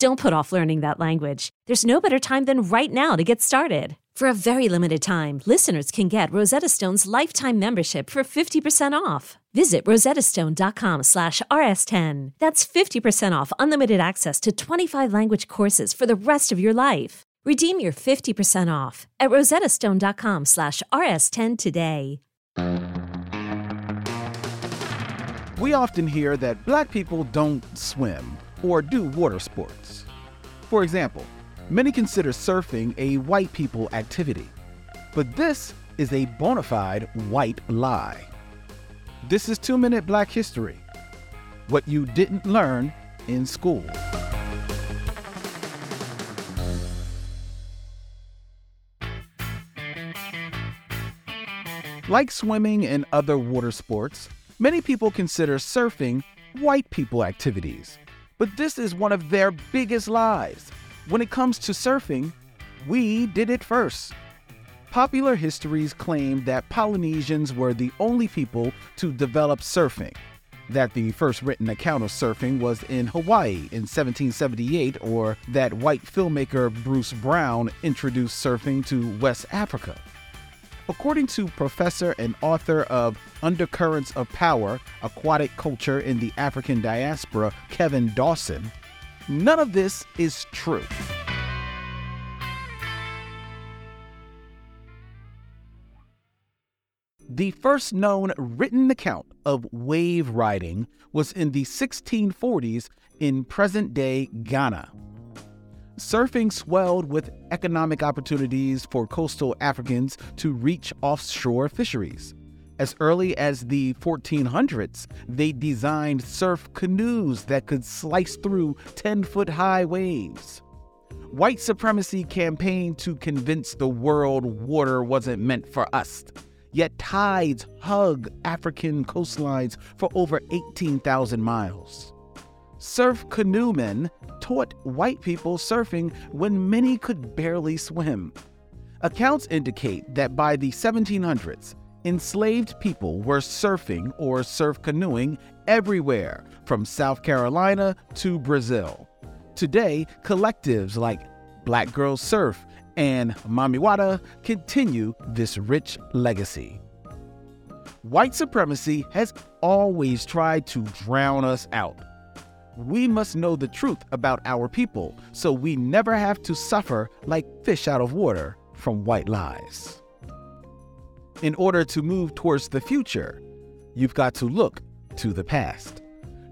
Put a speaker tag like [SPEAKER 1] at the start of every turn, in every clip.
[SPEAKER 1] Don't put off learning that language. There's no better time than right now to get started. For a very limited time, listeners can get Rosetta Stone's lifetime membership for 50% off. Visit rosettastone.com slash rs10. That's 50% off unlimited access to 25 language courses for the rest of your life. Redeem your 50% off at rosettastone.com slash rs10 today.
[SPEAKER 2] We often hear that black people don't swim or do water sports. For example, many consider surfing a white people activity, but this is a bona fide white lie. This is 2 Minute Black History What You Didn't Learn in School. Like swimming and other water sports, many people consider surfing white people activities. But this is one of their biggest lies. When it comes to surfing, we did it first. Popular histories claim that Polynesians were the only people to develop surfing, that the first written account of surfing was in Hawaii in 1778, or that white filmmaker Bruce Brown introduced surfing to West Africa. According to professor and author of Undercurrents of Power Aquatic Culture in the African Diaspora, Kevin Dawson, none of this is true. The first known written account of wave riding was in the 1640s in present day Ghana surfing swelled with economic opportunities for coastal Africans to reach offshore fisheries. As early as the 1400s, they designed surf canoes that could slice through 10 foot high waves. White supremacy campaigned to convince the world water wasn't meant for us. Yet tides hug African coastlines for over 18,000 miles. Surf canoemen taught white people surfing when many could barely swim. Accounts indicate that by the 1700s, enslaved people were surfing or surf canoeing everywhere from South Carolina to Brazil. Today, collectives like Black Girls Surf and Mami Wata continue this rich legacy. White supremacy has always tried to drown us out we must know the truth about our people so we never have to suffer like fish out of water from white lies. In order to move towards the future, you've got to look to the past.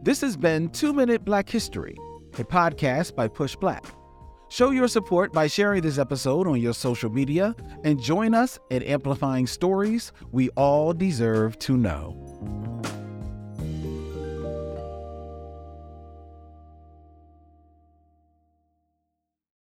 [SPEAKER 2] This has been 2 Minute Black History, a podcast by Push Black. Show your support by sharing this episode on your social media and join us in amplifying stories we all deserve to know.